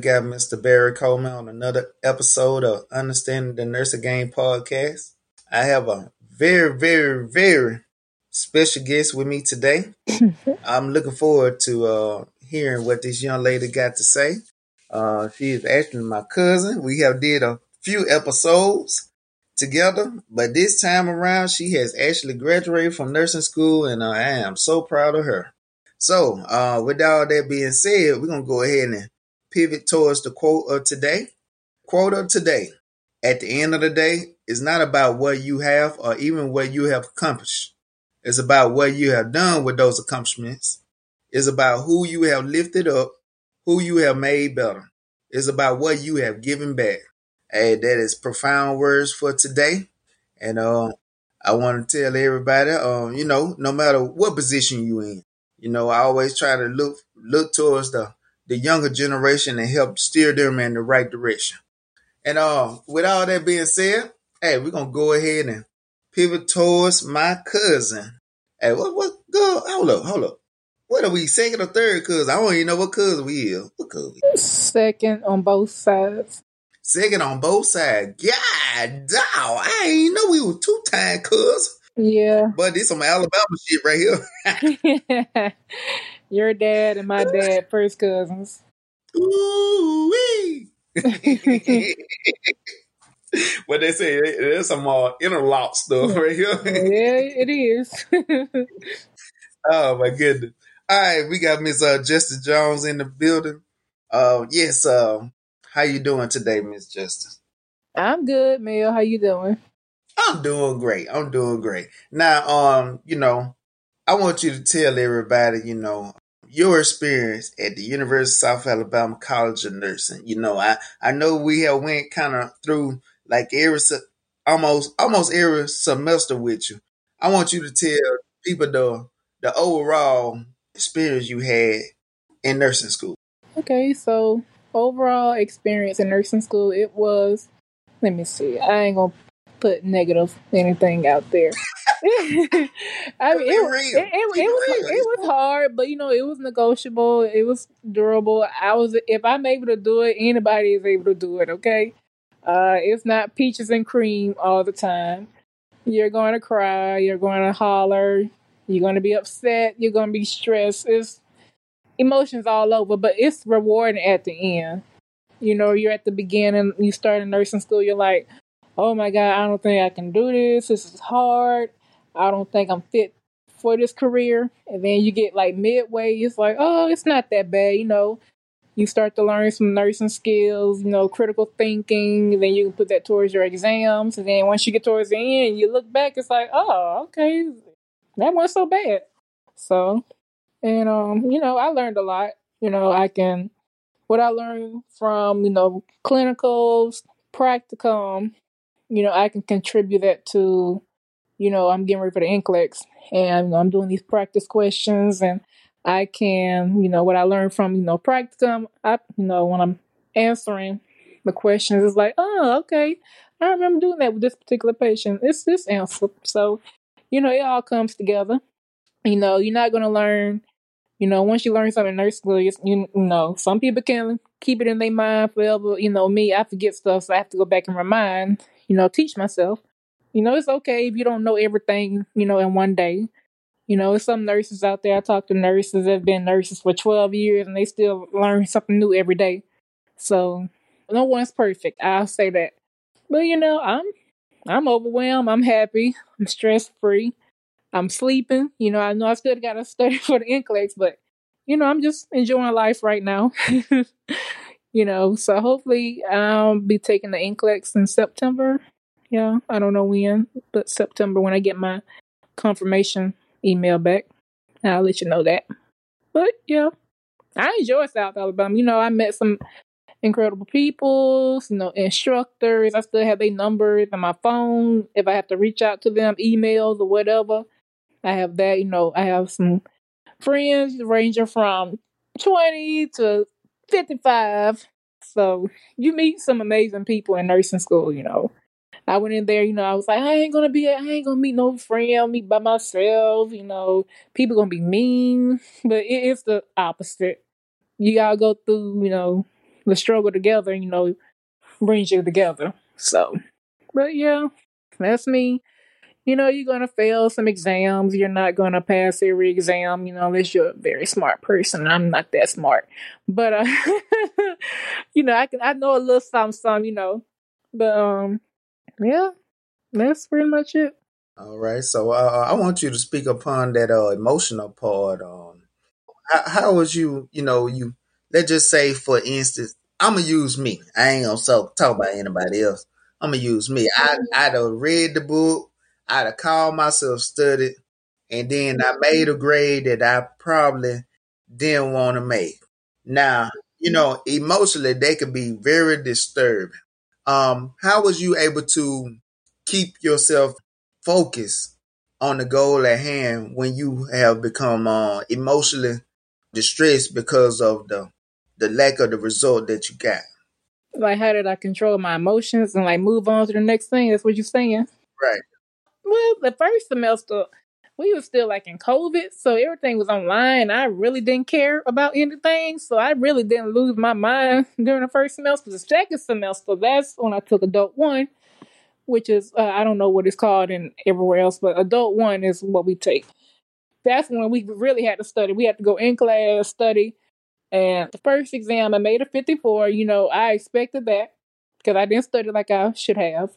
got Mr. Barry Coleman on another episode of Understanding the Nursing Game podcast. I have a very, very, very special guest with me today. I'm looking forward to uh, hearing what this young lady got to say. Uh, she is actually my cousin. We have did a few episodes together, but this time around, she has actually graduated from nursing school, and uh, I am so proud of her. So, uh, with all that being said, we're gonna go ahead and pivot towards the quote of today. Quote of today. At the end of the day, it's not about what you have or even what you have accomplished. It's about what you have done with those accomplishments. It's about who you have lifted up, who you have made better. It's about what you have given back. Hey, that is profound words for today. And uh, I want to tell everybody, um, you know, no matter what position you in, you know, I always try to look look towards the the younger generation and help steer them in the right direction. And uh, with all that being said, hey, we're gonna go ahead and pivot towards my cousin. Hey, what what go hold up, hold up. What are we, second or third cousin? I don't even know what cousin we is. What cousin Second on both sides. Second on both sides. God dog. I ain't know we were two time cousins. Yeah. But this some Alabama shit right here. Your dad and my dad first cousins. Ooh wee. what they say, there's some uh, interlock stuff right here. yeah, it is. oh my goodness. All right, we got Miss uh, Justice Jones in the building. Uh, yes, uh, how you doing today, Miss Justice? I'm good, Mel. How you doing? I'm doing great. I'm doing great. Now, um, you know, I want you to tell everybody, you know, your experience at the University of South Alabama College of Nursing. You know, I I know we have went kind of through like every almost almost every semester with you. I want you to tell people the the overall experience you had in nursing school. Okay, so overall experience in nursing school, it was. Let me see. I ain't gonna put negative anything out there. I mean, it, it, it, it, was it was hard, but you know, it was negotiable. It was durable. I was if I'm able to do it, anybody is able to do it. Okay, uh, it's not peaches and cream all the time. You're going to cry. You're going to holler. You're going to be upset. You're going to be stressed. It's emotions all over, but it's rewarding at the end. You know, you're at the beginning. You start in nursing school. You're like, oh my god, I don't think I can do this. This is hard. I don't think I'm fit for this career. And then you get like midway, it's like, oh, it's not that bad, you know. You start to learn some nursing skills, you know, critical thinking, then you can put that towards your exams. And then once you get towards the end, you look back, it's like, oh, okay, that wasn't so bad. So, and um, you know, I learned a lot. You know, I can what I learned from, you know, clinicals, practicum, you know, I can contribute that to you know, I'm getting ready for the NCLEX and I'm doing these practice questions and I can, you know, what I learned from, you know, practicum, I, you know, when I'm answering the questions, it's like, oh, okay. I remember doing that with this particular patient. It's this answer. So, you know, it all comes together. You know, you're not going to learn, you know, once you learn something in nurse school, you, you know, some people can keep it in their mind forever. You know, me, I forget stuff, so I have to go back and remind, you know, teach myself. You know, it's okay if you don't know everything, you know, in one day. You know, some nurses out there. I talk to nurses that have been nurses for 12 years and they still learn something new every day. So, no one's perfect. I'll say that. But you know, I'm I'm overwhelmed. I'm happy. I'm stress free. I'm sleeping. You know, I know I still got to study for the NCLEX, but you know, I'm just enjoying life right now. you know, so hopefully I'll be taking the NCLEX in September. Yeah, I don't know when, but September when I get my confirmation email back. I'll let you know that. But yeah, I enjoy South Alabama. You know, I met some incredible people, you know, instructors. I still have their numbers on my phone. If I have to reach out to them, emails or whatever, I have that. You know, I have some friends ranging from 20 to 55. So you meet some amazing people in nursing school, you know. I went in there, you know, I was like, I ain't gonna be, I ain't gonna meet no friend, meet by myself, you know, people gonna be mean, but it is the opposite. You gotta go through, you know, the struggle together, you know, brings you together. So, but yeah, that's me. You know, you're gonna fail some exams. You're not gonna pass every exam. You know, unless you're a very smart person. I'm not that smart, but uh, you know, I can I know a little something, some. You know, but um, yeah, that's pretty much it. All right, so uh, I want you to speak upon that uh, emotional part. Um, how, how was you? You know, you let's just say, for instance, I'm gonna use me. I ain't gonna talk, talk about anybody else. I'm gonna use me. I I'd have read the book. I'd have called myself studied, and then I made a grade that I probably didn't want to make. Now, you know, emotionally they could be very disturbing. Um, how was you able to keep yourself focused on the goal at hand when you have become uh, emotionally distressed because of the the lack of the result that you got. Like, how did I control my emotions and like move on to the next thing? That's what you're saying, right? Well, the first semester we were still like in COVID, so everything was online. I really didn't care about anything, so I really didn't lose my mind during the first semester. The second semester, that's when I took adult one, which is uh, I don't know what it's called in everywhere else, but adult one is what we take. That's when we really had to study. We had to go in class, study, and the first exam, I made a 54. You know, I expected that because I didn't study like I should have.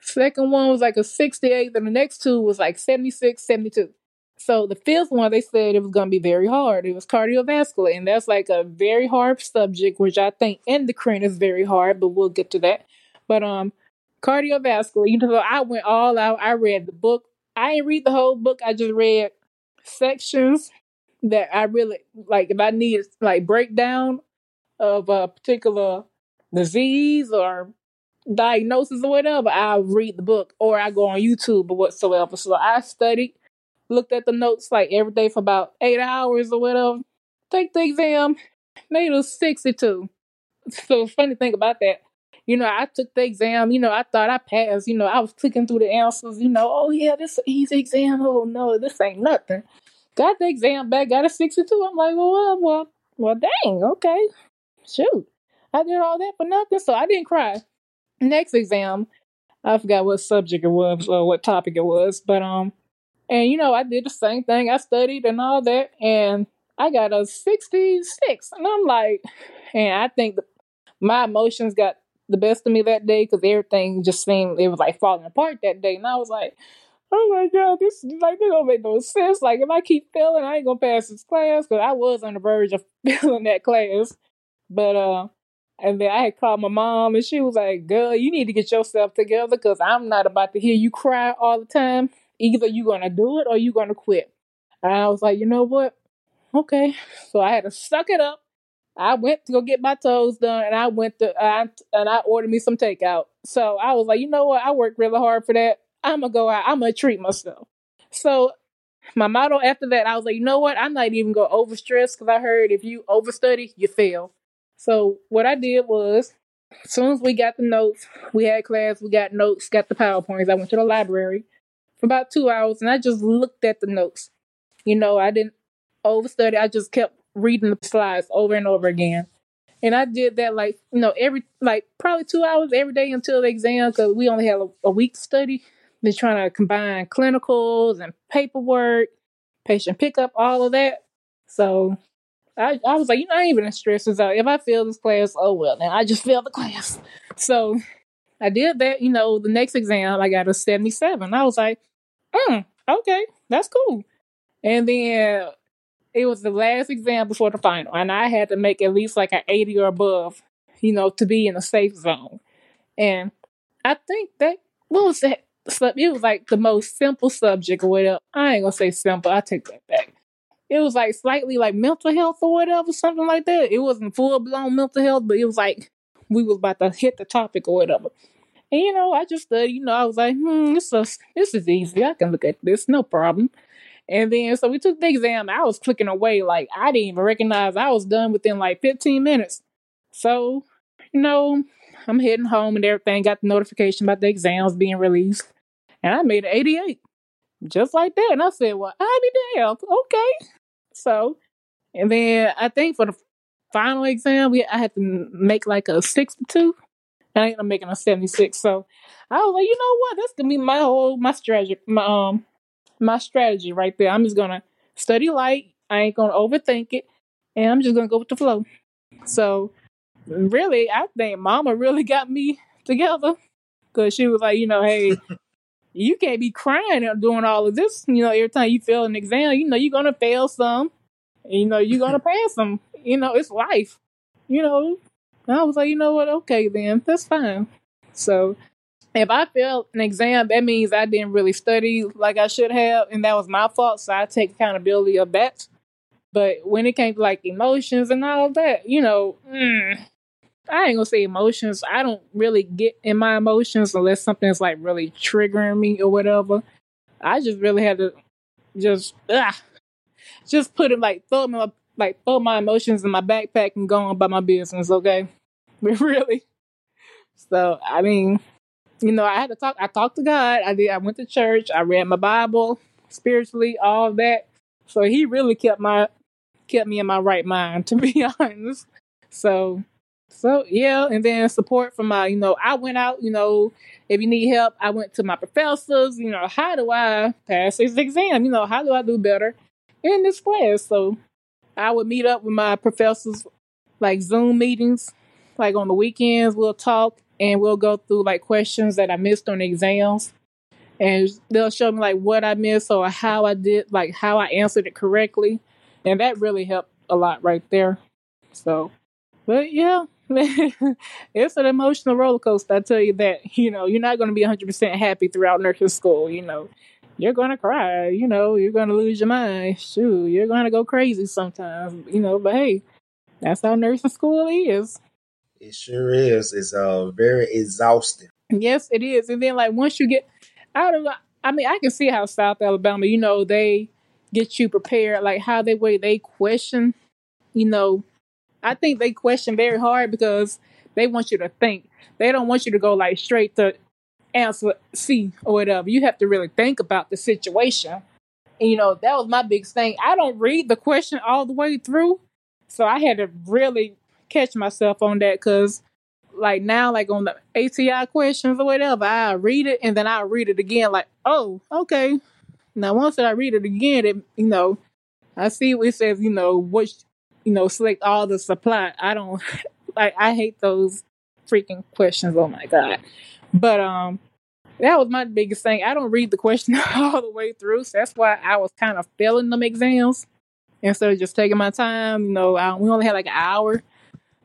Second one was like a 68, and the next two was like 76, 72. So the fifth one, they said it was going to be very hard. It was cardiovascular, and that's like a very hard subject, which I think endocrine is very hard, but we'll get to that. But um, cardiovascular, you know, I went all out. I read the book. I didn't read the whole book. I just read sections that I really like if I need like breakdown of a particular disease or diagnosis or whatever, I'll read the book or I go on YouTube or whatsoever. So I studied, looked at the notes like every day for about eight hours or whatever. Take the exam, made a 62. So funny thing about that, you know, I took the exam, you know, I thought I passed, you know, I was clicking through the answers, you know, oh yeah, this is easy exam. Oh no, this ain't nothing. Got the exam back, got a 62. I'm like, well, well, well, well, dang, okay. Shoot. I did all that for nothing, so I didn't cry. Next exam, I forgot what subject it was or what topic it was, but um, and you know, I did the same thing. I studied and all that, and I got a 66. And I'm like, and I think the, my emotions got the best of me that day because everything just seemed, it was like falling apart that day. And I was like, oh my god, this like this don't make no sense. Like if I keep failing, I ain't gonna pass this class because I was on the verge of failing that class. But uh, and then I had called my mom, and she was like, "Girl, you need to get yourself together because I'm not about to hear you cry all the time. Either you gonna do it or you gonna quit." And I was like, "You know what? Okay." So I had to suck it up. I went to go get my toes done, and I went to I, and I ordered me some takeout. So I was like, you know what? I worked really hard for that. I'm gonna go out. I'm gonna treat myself. So my motto after that, I was like, you know what? I'm not even gonna overstress because I heard if you overstudy, you fail. So what I did was, as soon as we got the notes, we had class, we got notes, got the powerpoints. I went to the library for about two hours, and I just looked at the notes. You know, I didn't overstudy. I just kept reading the slides over and over again. And I did that like, you know, every, like probably two hours every day until the exam because we only had a, a week to study been trying to combine clinicals and paperwork, patient pickup, all of that. So I, I was like, you know, I ain't even stressed out. If I fail this class, oh well, then I just failed the class. So I did that. You know, the next exam I got a seventy-seven. I was like, hmm, okay, that's cool. And then it was the last exam before the final, and I had to make at least like an eighty or above, you know, to be in a safe zone. And I think that what was that? it was like the most simple subject or whatever. I ain't gonna say simple. I take that back. It was like slightly like mental health or whatever, something like that. It wasn't full blown mental health, but it was like we was about to hit the topic or whatever. And you know, I just studied. You know, I was like, hmm, this is this is easy. I can look at this, no problem. And then so we took the exam. I was clicking away like I didn't even recognize I was done within like 15 minutes. So, you know, I'm heading home and everything. Got the notification about the exams being released. And I made an 88. Just like that. And I said, well, I'll be damned. Okay. So, and then I think for the final exam, we I had to make like a sixty-two. And I ended up making a seventy-six. So I was like, you know what? That's gonna be my whole my strategy, my um my strategy right there. I'm just gonna study light. I ain't gonna overthink it, and I'm just gonna go with the flow. So really, I think Mama really got me together because she was like, you know, hey. You can't be crying and doing all of this. You know, every time you fail an exam, you know you're gonna fail some, you know you're gonna pass them. You know, it's life. You know, I was like, you know what? Okay, then that's fine. So if I failed an exam, that means I didn't really study like I should have, and that was my fault. So I take accountability of that. But when it came to like emotions and all that, you know, mm, I ain't gonna say emotions. I don't really get in my emotions unless something's like really triggering me or whatever. I just really had to just ah, just put it like throw my like throw my emotions in my backpack and go on about my business. Okay, really. So I mean, you know, I had to talk. I talked to God. I did. I went to church. I read my Bible spiritually, all that. So He really kept my kept me in my right mind, to be honest. So so yeah, and then support from my, you know, I went out, you know, if you need help, I went to my professors, you know, how do I pass this exam? You know, how do I do better in this class? So I would meet up with my professors like Zoom meetings, like on the weekends, we'll talk and we'll go through like questions that I missed on the exams. And they'll show me like what I missed or how I did, like how I answered it correctly. And that really helped a lot right there. So, but yeah, it's an emotional roller coaster. I tell you that. You know, you're not going to be 100% happy throughout nursing school. You know, you're going to cry. You know, you're going to lose your mind. Shoot, you're going to go crazy sometimes. You know, but hey, that's how nursing school is. It sure is. It's uh very exhausting. Yes, it is. And then like once you get out of, I mean, I can see how South Alabama, you know, they get you prepared, like how they way they question, you know, I think they question very hard because they want you to think. They don't want you to go like straight to answer C or whatever. You have to really think about the situation. And, you know, that was my big thing. I don't read the question all the way through. So I had to really catch myself on that because like now, like on the ATI questions or whatever, I read it and then I read it again, like, oh, okay. Now once that I read it again, it you know, I see what it says, you know, which you know, select all the supply. I don't like I hate those freaking questions. Oh my god. But um that was my biggest thing. I don't read the question all the way through, so that's why I was kind of failing them exams instead of just taking my time. You know, I, we only had like an hour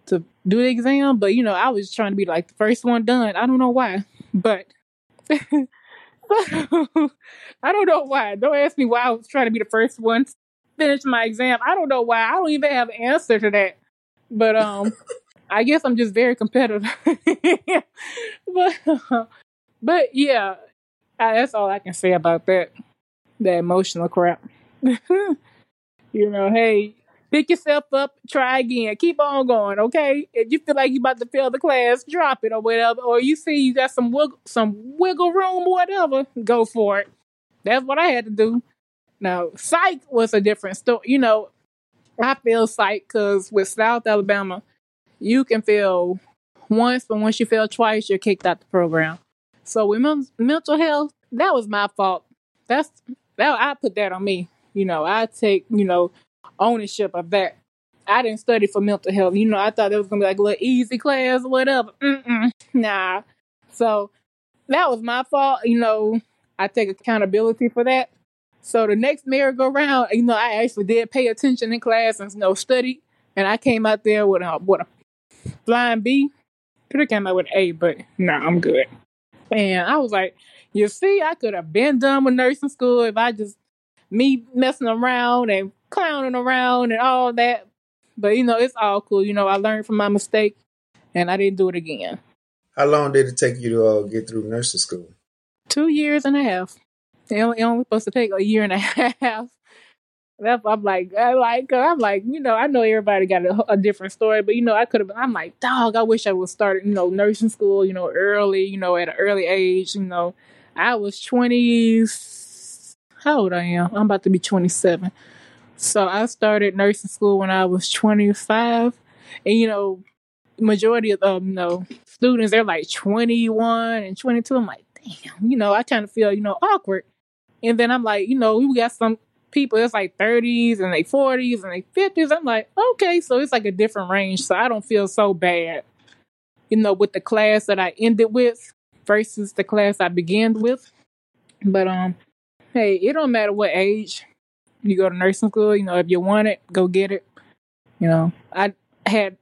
to do the exam, but you know, I was trying to be like the first one done. I don't know why, but I don't know why. Don't ask me why I was trying to be the first one finish my exam. I don't know why. I don't even have an answer to that. But um I guess I'm just very competitive. but but yeah, I, that's all I can say about that. That emotional crap. you know, hey, pick yourself up, try again, keep on going, okay? If you feel like you about to fail the class, drop it or whatever. Or you see you got some wiggle, some wiggle room, or whatever, go for it. That's what I had to do. Now, psych was a different story. You know, I feel psych because with South Alabama, you can fail once, but once you fail twice, you're kicked out the program. So with men- mental health, that was my fault. That's that I put that on me. You know, I take you know ownership of that. I didn't study for mental health. You know, I thought it was gonna be like a little easy class or whatever. Mm-mm, nah. So that was my fault. You know, I take accountability for that. So the next merry-go-round, you know, I actually did pay attention in class and you know study, and I came out there with a with a flying B. Could have came out with A, but no, nah, I'm good. And I was like, you see, I could have been done with nursing school if I just me messing around and clowning around and all that. But you know, it's all cool. You know, I learned from my mistake, and I didn't do it again. How long did it take you to uh, get through nursing school? Two years and a half. It only, it only supposed to take a year and a half. That's I'm like I like I'm like you know I know everybody got a, a different story, but you know I could have. been. I'm like dog. I wish I would start you know nursing school you know early you know at an early age. You know I was twenty. How old I am? I'm about to be twenty seven. So I started nursing school when I was twenty five. and you know, majority of um, you know, students they're like 21 and 22. I'm like, damn, you know, I kind of feel you know awkward. And then I'm like, you know, we got some people it's like 30s and they 40s and they 50s. I'm like, okay, so it's like a different range, so I don't feel so bad. You know, with the class that I ended with versus the class I began with. But um, hey, it don't matter what age you go to nursing school. You know, if you want it, go get it. You know, I had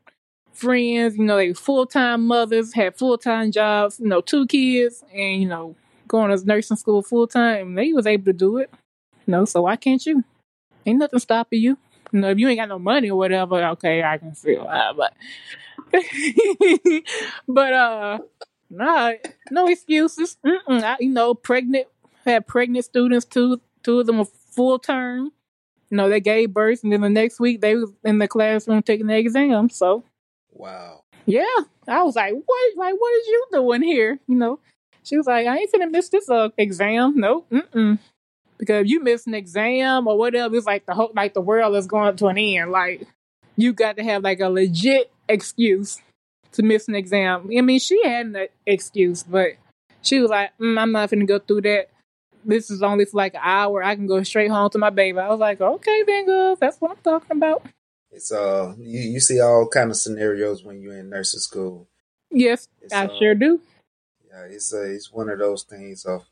friends. You know, they full time mothers, had full time jobs. You know, two kids, and you know, going to nursing school full time. They was able to do it. You know, so why can't you? Ain't nothing stopping you. You know, if you ain't got no money or whatever, okay, I can feel that. But, but uh, nah, no excuses. I, you know, pregnant had pregnant students. Two two of them were full term. You know, they gave birth, and then the next week they was in the classroom taking the exam. So, wow. Yeah, I was like, what? Like, what is you doing here? You know, she was like, I ain't gonna miss this uh, exam. Nope. Mm-mm. Because if you miss an exam or whatever, it's like the whole, like the world is going to an end. Like, you got to have like a legit excuse to miss an exam. I mean, she had an excuse, but she was like, mm, I'm not gonna go through that this is only for like an hour. I can go straight home to my baby. I was like, okay, then, good. That's what I'm talking about. It's uh, you, you see all kind of scenarios when you're in nursing school. Yes, it's, I uh, sure do. Yeah, it's uh, it's one of those things. Of,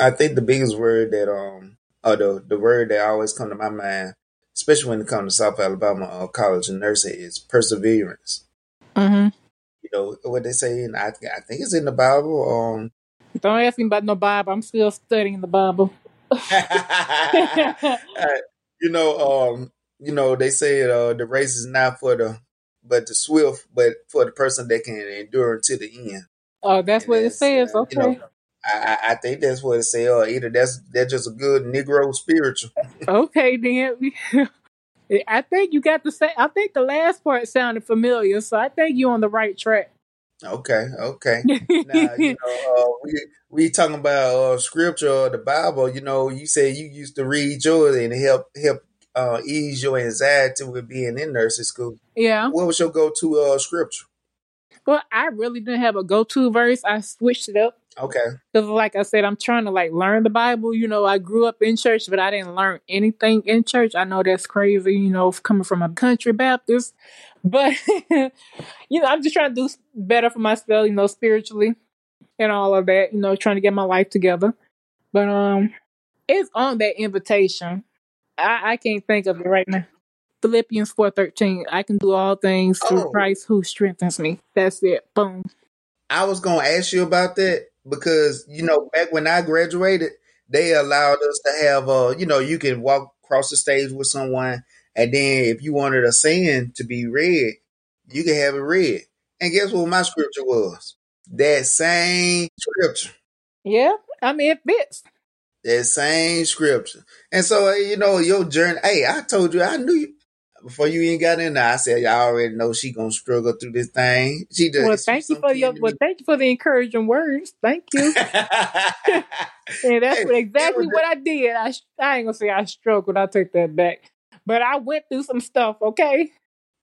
I think the biggest word that um, or the the word that always come to my mind, especially when it comes to South Alabama uh, College of Nursing, is perseverance. Mm-hmm. You know what they say, and I I think it's in the Bible. Um, don't ask me about no Bible. I'm still studying the Bible. you know, um, you know, they say uh, the race is not for the but the swift, but for the person that can endure to the end. Oh, that's and what it says. Uh, okay. You know, I, I think that's what it says. Or either that's that's just a good Negro spiritual. okay, then. I think you got the same. I think the last part sounded familiar, so I think you're on the right track. Okay, okay. now you know uh, we we talking about uh, scripture, the Bible. You know, you say you used to read yours and help help uh, ease your anxiety with being in nursing school. Yeah. What was your go to uh, scripture? Well, I really didn't have a go to verse. I switched it up. Okay. Because, like I said, I'm trying to like learn the Bible. You know, I grew up in church, but I didn't learn anything in church. I know that's crazy. You know, coming from a country Baptist, but you know, I'm just trying to do better for myself. You know, spiritually and all of that. You know, trying to get my life together. But um, it's on that invitation. I, I can't think of it right now. Philippians four thirteen. I can do all things through oh. Christ who strengthens me. That's it. Boom. I was gonna ask you about that because you know back when I graduated, they allowed us to have uh you know you can walk across the stage with someone, and then if you wanted a saying to be read, you can have it read. And guess what my scripture was? That same scripture. Yeah, I mean it fits. That same scripture. And so you know your journey. Hey, I told you I knew you before you even got in there, I said, "Y'all already know she gonna struggle through this thing." She does. Well, thank you for your. Well, thank you for the encouraging words. Thank you. and that's hey, what, exactly what I did. I I ain't gonna say I struggled. I take that back. But I went through some stuff. Okay.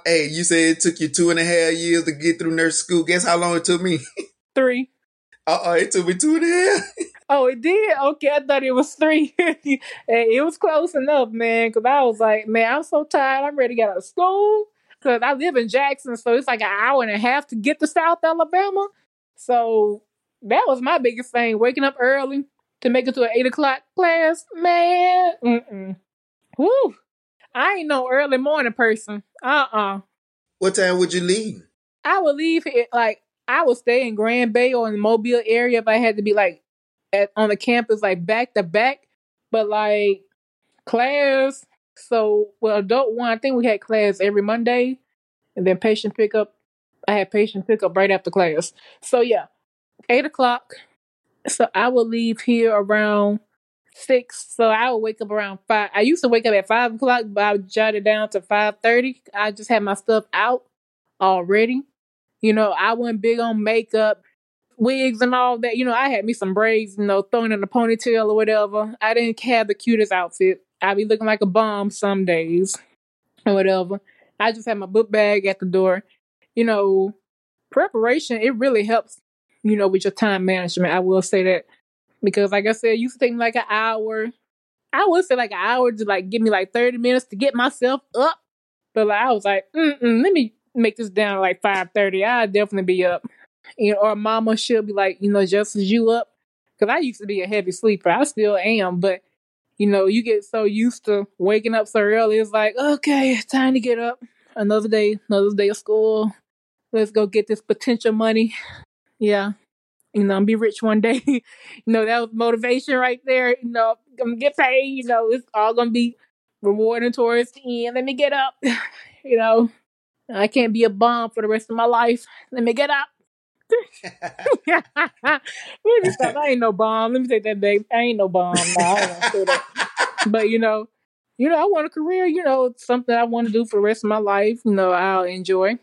Hey, you said it took you two and a half years to get through nurse school. Guess how long it took me? Three. Uh oh, it took me two half. Oh, it did? Okay, I thought it was three. it was close enough, man, because I was like, man, I'm so tired. I'm ready to get out of school. Because I live in Jackson, so it's like an hour and a half to get to South Alabama. So that was my biggest thing, waking up early to make it to an 8 o'clock class. Man, mm-mm. Woo. I ain't no early morning person. Uh-uh. What time would you leave? I would leave it like I would stay in Grand Bay or in the Mobile area if I had to be like at on the campus like back to back, but like class. So well, adult one, I think we had class every Monday, and then patient pickup. I had patient pickup right after class. So yeah, eight o'clock. So I would leave here around six. So I would wake up around five. I used to wake up at five o'clock, but I would jot it down to five thirty. I just had my stuff out already. You know, I wasn't big on makeup wigs and all that. You know, I had me some braids, you know, thrown in a ponytail or whatever. I didn't have the cutest outfit. I'd be looking like a bomb some days or whatever. I just have my book bag at the door. You know, preparation, it really helps, you know, with your time management. I will say that. Because like I said, used to take me like an hour. I would say like an hour to like give me like 30 minutes to get myself up. But like, I was like, mm let me make this down like 5.30. I'd definitely be up. You know, or mama she'll be like, you know, just as you up. Because I used to be a heavy sleeper. I still am. But, you know, you get so used to waking up so early. It's like, okay, time to get up. Another day, another day of school. Let's go get this potential money. Yeah. You know, I'm be rich one day. you know, that was motivation right there. You know, I'm gonna get paid. You know, it's all gonna be rewarding towards the end. Let me get up. you know, I can't be a bomb for the rest of my life. Let me get up. Let me stop. I ain't no bomb. Let me take that back. I ain't no bomb. No, I But you know, you know, I want a career. You know, something I want to do for the rest of my life. You know, I'll enjoy.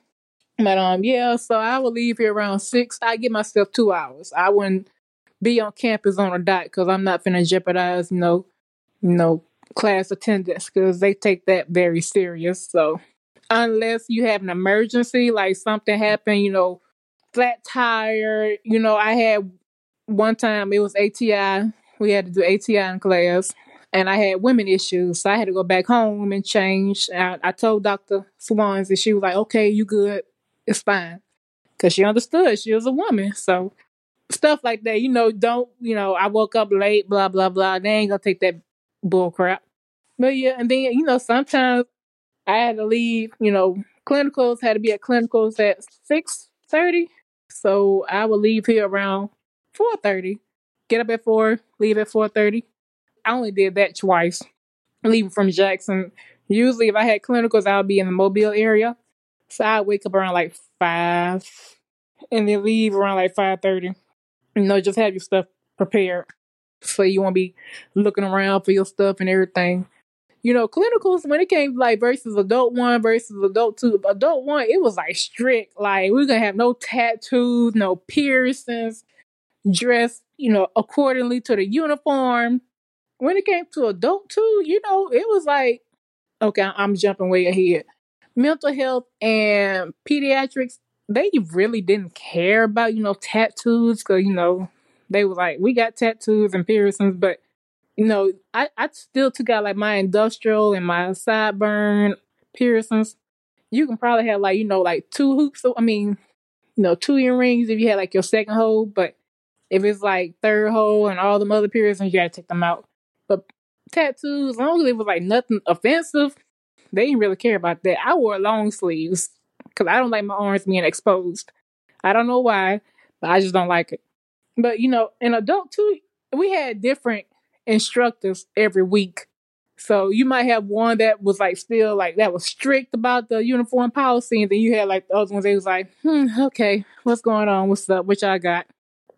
But um, yeah. So I will leave here around six. I give myself two hours. I wouldn't be on campus on a dot because I'm not gonna jeopardize. You know, you know, class attendance because they take that very serious. So unless you have an emergency, like something happened, you know, flat tire. You know, I had one time it was ATI. We had to do ATI in class, and I had women issues, so I had to go back home and change. I, I told Doctor Swans, and she was like, "Okay, you good? It's fine," because she understood she was a woman. So stuff like that, you know, don't you know? I woke up late, blah blah blah. They ain't gonna take that bull crap. But yeah, and then you know, sometimes I had to leave. You know, clinicals had to be at clinicals at six thirty. So I would leave here around four thirty. Get up at four, leave at four thirty. I only did that twice. Leaving from Jackson. Usually, if I had clinicals, I would be in the Mobile area. So I wake up around like five, and then leave around like five thirty. You know, just have your stuff prepared, so you won't be looking around for your stuff and everything you know, clinicals when it came like versus adult one versus adult two, adult one, it was like strict. Like we're gonna have no tattoos, no piercings, dressed, you know, accordingly to the uniform. When it came to adult two, you know, it was like, okay, I'm jumping way ahead. Mental health and pediatrics, they really didn't care about, you know, tattoos because, you know, they were like, we got tattoos and piercings, but you know, I, I still took out like my industrial and my sideburn piercings. You can probably have like, you know, like two hoops. I mean, you know, two earrings if you had like your second hole, but if it's like third hole and all the other piercings, you gotta take them out. But tattoos, as long as it was like nothing offensive, they didn't really care about that. I wore long sleeves because I don't like my arms being exposed. I don't know why, but I just don't like it. But you know, in adult too, we had different instructors every week. So you might have one that was like still like that was strict about the uniform policy, and then you had like the other ones that was like, hmm, okay, what's going on? What's up? Which I got.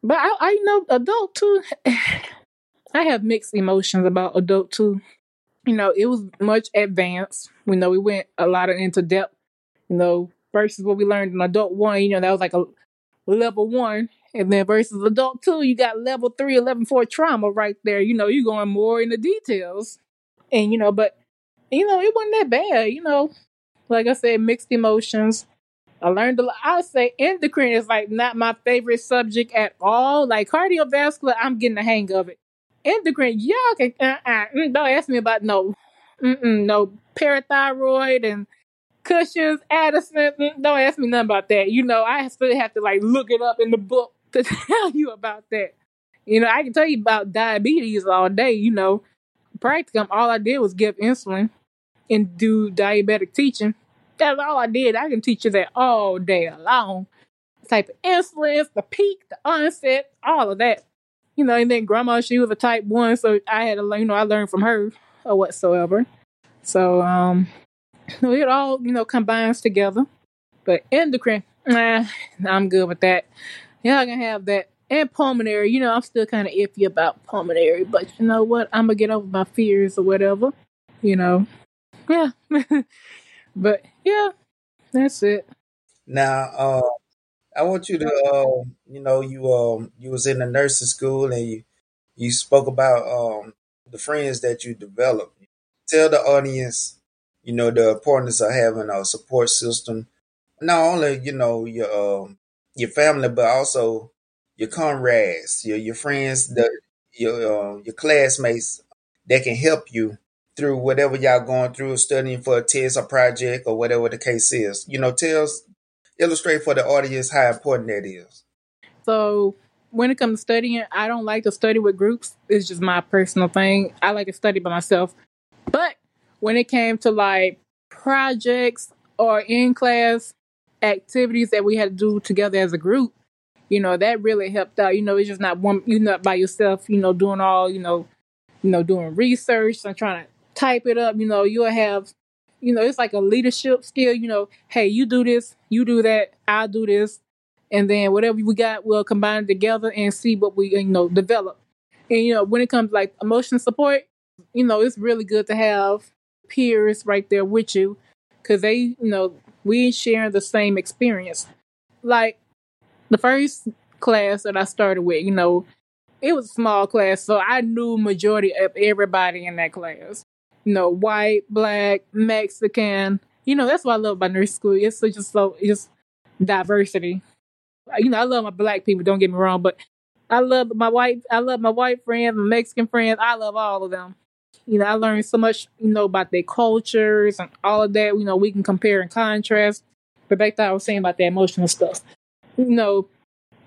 But I, I know adult too. I have mixed emotions about adult too. You know, it was much advanced. We know we went a lot of into depth. You know, versus what we learned in adult one. You know, that was like a level one, and then versus adult two, you got level three, level four trauma right there. You know, you're going more into details. And, you know, but, you know, it wasn't that bad. You know, like I said, mixed emotions. I learned a lot. I say endocrine is like not my favorite subject at all. Like cardiovascular, I'm getting the hang of it. Endocrine, y'all can, uh-uh, mm, don't ask me about no, no parathyroid and Cushing's, Addison. Mm, don't ask me nothing about that. You know, I still have to like look it up in the book to tell you about that. You know, I can tell you about diabetes all day. You know, practicum, all I did was give insulin and do diabetic teaching. That's all I did. I can teach you that all day long. Type of insulin, the peak, the onset, all of that. You know, and then grandma, she was a type one, so I had to, you know, I learned from her or whatsoever. So, um, it all, you know, combines together. But endocrine, nah, I'm good with that. Yeah, I can have that. And pulmonary, you know, I'm still kind of iffy about pulmonary, but you know what? I'm gonna get over my fears or whatever. You know, yeah. but yeah, that's it. Now, uh, I want you to, uh, you know, you um, you was in the nursing school and you you spoke about um the friends that you developed. Tell the audience you know, the importance of having a support system. Not only, you know, your um, your family, but also your comrades, your your friends, the your uh, your classmates that can help you through whatever y'all going through, studying for a test or project or whatever the case is. You know, tell us, illustrate for the audience how important that is. So when it comes to studying, I don't like to study with groups. It's just my personal thing. I like to study by myself. But when it came to like projects or in class activities that we had to do together as a group, you know, that really helped out. You know, it's just not one you're not by yourself, you know, doing all, you know, you know, doing research and trying to type it up, you know, you'll have you know, it's like a leadership skill, you know, hey, you do this, you do that, I'll do this. And then whatever we got, we'll combine it together and see what we, you know, develop. And, you know, when it comes like emotional support, you know, it's really good to have peers right there with you because they, you know, we sharing the same experience. Like the first class that I started with, you know, it was a small class, so I knew majority of everybody in that class you know, white, black, Mexican. You know, that's what I love about nursing school. It's just so it's diversity. You know, I love my black people. Don't get me wrong, but I love my white. I love my white friends, my Mexican friends. I love all of them. You know, I learned so much. You know about their cultures and all of that. You know, we can compare and contrast. But back to I was saying about the emotional stuff. You know,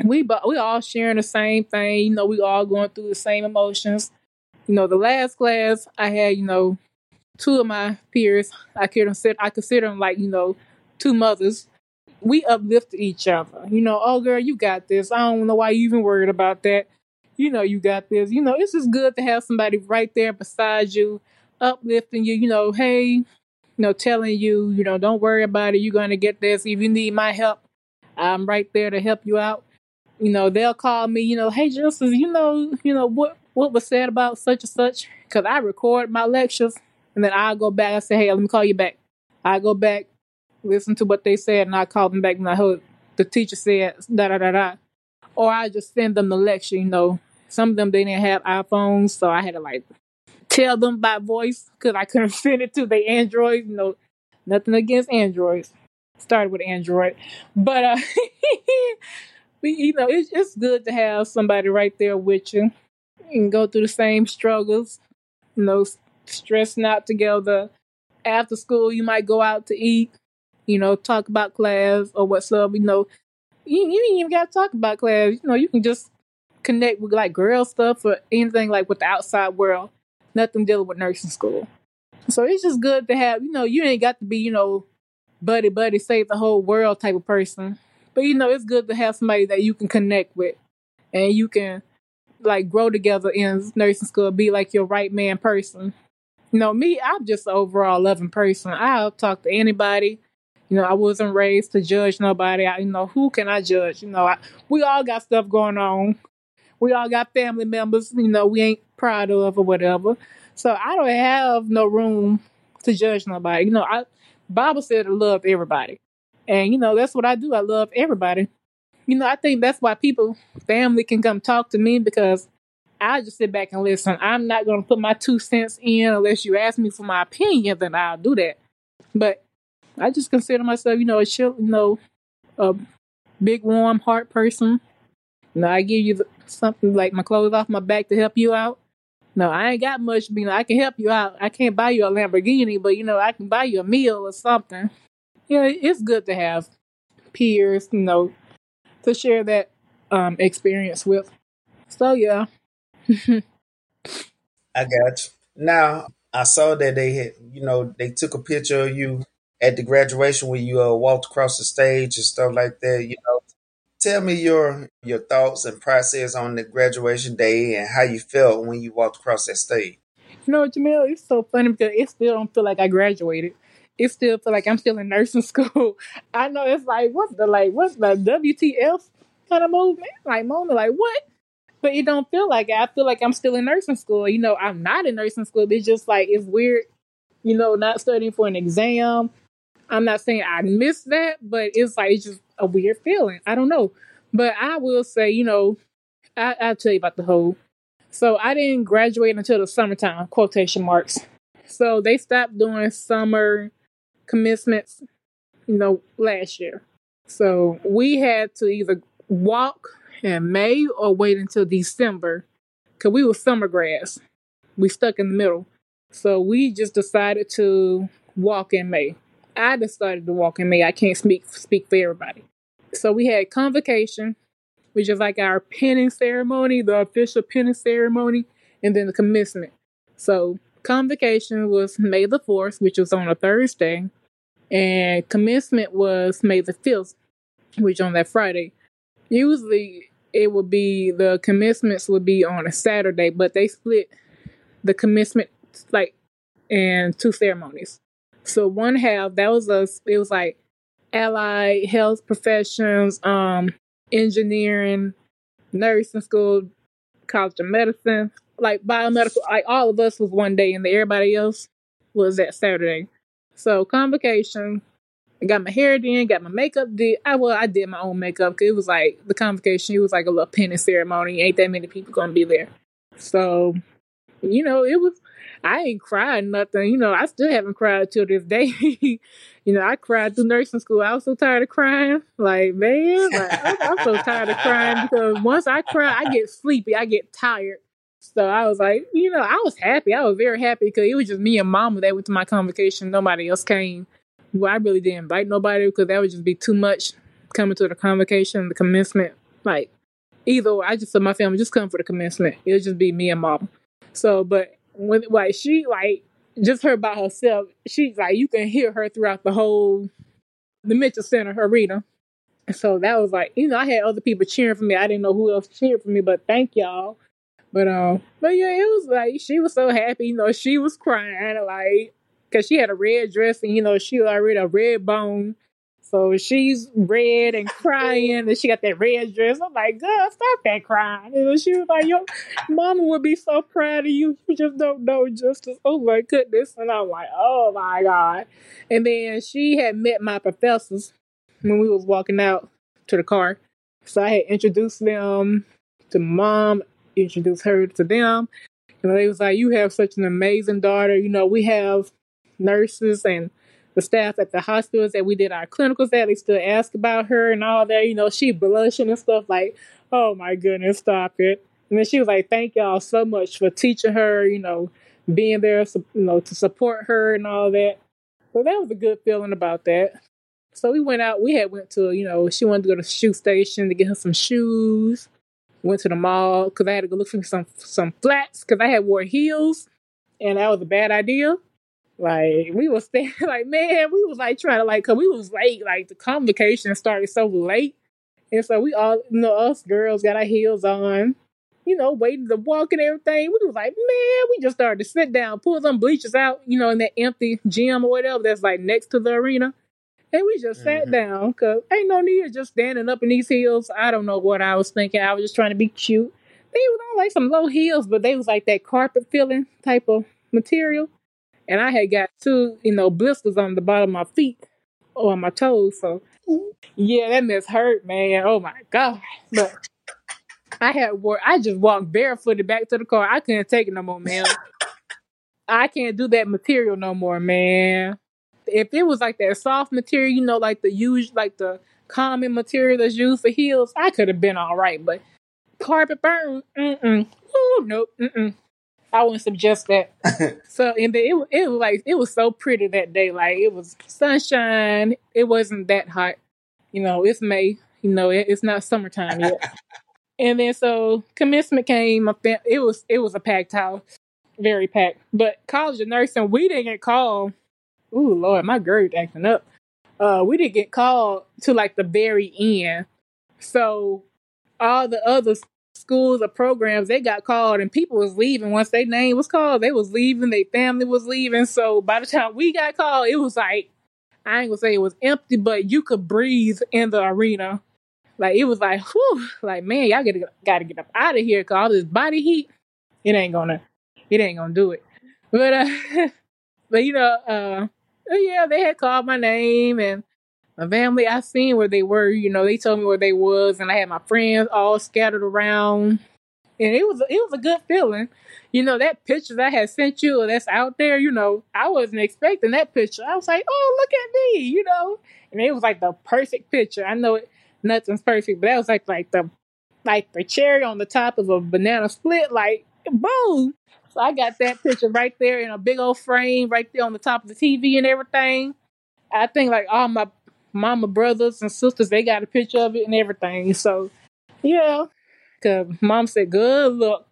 we but we all sharing the same thing. You know, we all going through the same emotions. You know, the last class I had, you know, two of my peers, I consider I consider them like you know two mothers. We uplifted each other. You know, oh girl, you got this. I don't know why you even worried about that. You know, you got this. You know, it's just good to have somebody right there beside you, uplifting you. You know, hey, you know, telling you, you know, don't worry about it. You're gonna get this. If you need my help, I'm right there to help you out. You know, they'll call me. You know, hey, Justice, you know, you know what what was said about such and such because I record my lectures and then I'll go back. I say, hey, let me call you back. I go back, listen to what they said, and I call them back and I heard the teacher said da da da da. Or I just send them the lecture. You know, some of them they didn't have iPhones, so I had to like tell them by voice because I couldn't send it to the Android. You know, nothing against Androids. Started with Android, but uh, you know, it's it's good to have somebody right there with you. You can go through the same struggles. You know, stressing out together. After school, you might go out to eat, you know, talk about class or what's up. You know, you, you ain't even got to talk about class. You know, you can just connect with like girl stuff or anything like with the outside world. Nothing dealing with nursing school. So it's just good to have, you know, you ain't got to be, you know, buddy buddy save the whole world type of person. But you know, it's good to have somebody that you can connect with and you can like grow together in nursing school, be like your right man person. You know, me, I'm just an overall loving person. I'll talk to anybody. You know, I wasn't raised to judge nobody. I, you know, who can I judge? You know, I, we all got stuff going on. We all got family members, you know, we ain't proud of or whatever. So I don't have no room to judge nobody. You know, I Bible said to love everybody. And, you know, that's what I do. I love everybody. You know, I think that's why people, family can come talk to me because I'll just sit back and listen. I'm not to put my two cents in unless you ask me for my opinion, then I'll do that. But I just consider myself, you know, a chill, you know, a big warm heart person. You know, I give you the, something like my clothes off my back to help you out. No, I ain't got much. You know, I can help you out. I can't buy you a Lamborghini, but you know, I can buy you a meal or something. You know, it's good to have peers, you know, to share that um experience with. So yeah, I got you. Now I saw that they had, you know, they took a picture of you at the graduation when you uh, walked across the stage and stuff like that. You know, tell me your your thoughts and process on the graduation day and how you felt when you walked across that stage. You know, Jamil, it's so funny because it still don't feel like I graduated. It still feel like I'm still in nursing school. I know it's like what's the like what's the WTF kind of movement like moment like what but it don't feel like it. I feel like I'm still in nursing school. You know, I'm not in nursing school. It's just like it's weird, you know, not studying for an exam. I'm not saying I miss that, but it's like it's just a weird feeling. I don't know. But I will say, you know, I, I'll tell you about the whole. So I didn't graduate until the summertime, quotation marks. So they stopped doing summer commencements, you know, last year. So we had to either walk in May or wait until December because we were summer grads. We stuck in the middle. So we just decided to walk in May. I decided to walk in May. I can't speak speak for everybody. So we had convocation, which is like our pinning ceremony, the official pinning ceremony, and then the commencement. So convocation was May the 4th, which was on a Thursday, and commencement was May the 5th, which on that Friday. Usually it would be the commencements would be on a Saturday, but they split the commencement like in two ceremonies. So one half that was us. It was like allied health professions, um, engineering, nursing school, college of medicine, like biomedical. Like all of us was one day, and everybody else was that Saturday. So convocation. I got my hair done, got my makeup did. I well, I did my own makeup because it was like the convocation. It was like a little pinning ceremony. Ain't that many people gonna be there, so you know it was I ain't cried nothing. You know, I still haven't cried till this day. you know, I cried through nursing school. I was so tired of crying. Like, man, like, I'm, I'm so tired of crying because once I cry, I get sleepy. I get tired. So I was like, you know, I was happy. I was very happy because it was just me and mama that went to my convocation. Nobody else came. Well, I really didn't invite nobody because that would just be too much coming to the convocation, the commencement. Like, either I just said my family just come for the commencement. It'll just be me and mom. So, but when like she like just her by herself, she's like you can hear her throughout the whole the Mitchell Center arena. So that was like, you know, I had other people cheering for me. I didn't know who else cheered for me, but thank y'all. But um, but yeah, it was like she was so happy. You know, she was crying like because she had a red dress and you know she already a red bone. So she's red and crying, and she got that red dress. I'm like, girl, stop that crying. And she was like, your mama would be so proud of you. You just don't know justice. Oh my goodness. And I'm like, oh my God. And then she had met my professors when we was walking out to the car. So I had introduced them to mom, introduced her to them. And they was like, you have such an amazing daughter. You know, we have nurses and the staff at the hospitals that we did our clinicals at, they still ask about her and all that. You know, she blushing and stuff like, oh my goodness, stop it. And then she was like, thank y'all so much for teaching her, you know, being there, you know, to support her and all that. So that was a good feeling about that. So we went out. We had went to, you know, she wanted to go to the shoe station to get her some shoes. Went to the mall because I had to go look for some some flats because I had wore heels, and that was a bad idea. Like we was standing, like man, we was like trying to like, cause we was late. Like the convocation started so late, and so we all, you know, us girls got our heels on, you know, waiting to walk and everything. We was like, man, we just started to sit down, pull some bleachers out, you know, in that empty gym or whatever that's like next to the arena. And we just sat mm-hmm. down because ain't no need of just standing up in these heels. I don't know what I was thinking. I was just trying to be cute. They was on like some low heels, but they was like that carpet feeling type of material and I had got two, you know, blisters on the bottom of my feet or on my toes. So yeah, that mess hurt, man. Oh my god! But I had wore. I just walked barefooted back to the car. I couldn't take it no more, man. I can't do that material no more, man. If it was like that soft material, you know, like the use, like the common material that's used for heels, I could have been all right. But carpet burn, mm mm. Oh nope, mm mm. I wouldn't suggest that. so and then it it was like it was so pretty that day. Like it was sunshine. It wasn't that hot. You know, it's May. You know, it, it's not summertime yet. and then so commencement came. It was it was a packed house, very packed. But college of nursing, we didn't get called. Ooh Lord, my GERD acting up. Uh, we didn't get called to like the very end. So all the others schools or programs, they got called and people was leaving. Once their name was called, they was leaving, their family was leaving. So by the time we got called, it was like I ain't gonna say it was empty, but you could breathe in the arena. Like it was like, whew, like man, y'all gotta gotta get up out of here cause all this body heat, it ain't gonna it ain't gonna do it. But uh but you know, uh yeah, they had called my name and my family, I seen where they were. You know, they told me where they was, and I had my friends all scattered around. and it was it was a good feeling. You know that picture that I had sent you that's out there. You know, I wasn't expecting that picture. I was like, oh, look at me. You know, and it was like the perfect picture. I know it, nothing's perfect, but that was like like the like the cherry on the top of a banana split. Like boom. So I got that picture right there in a big old frame right there on the top of the TV and everything. I think like all my mama brothers and sisters, they got a picture of it and everything. So yeah. Cause mom said, Good look,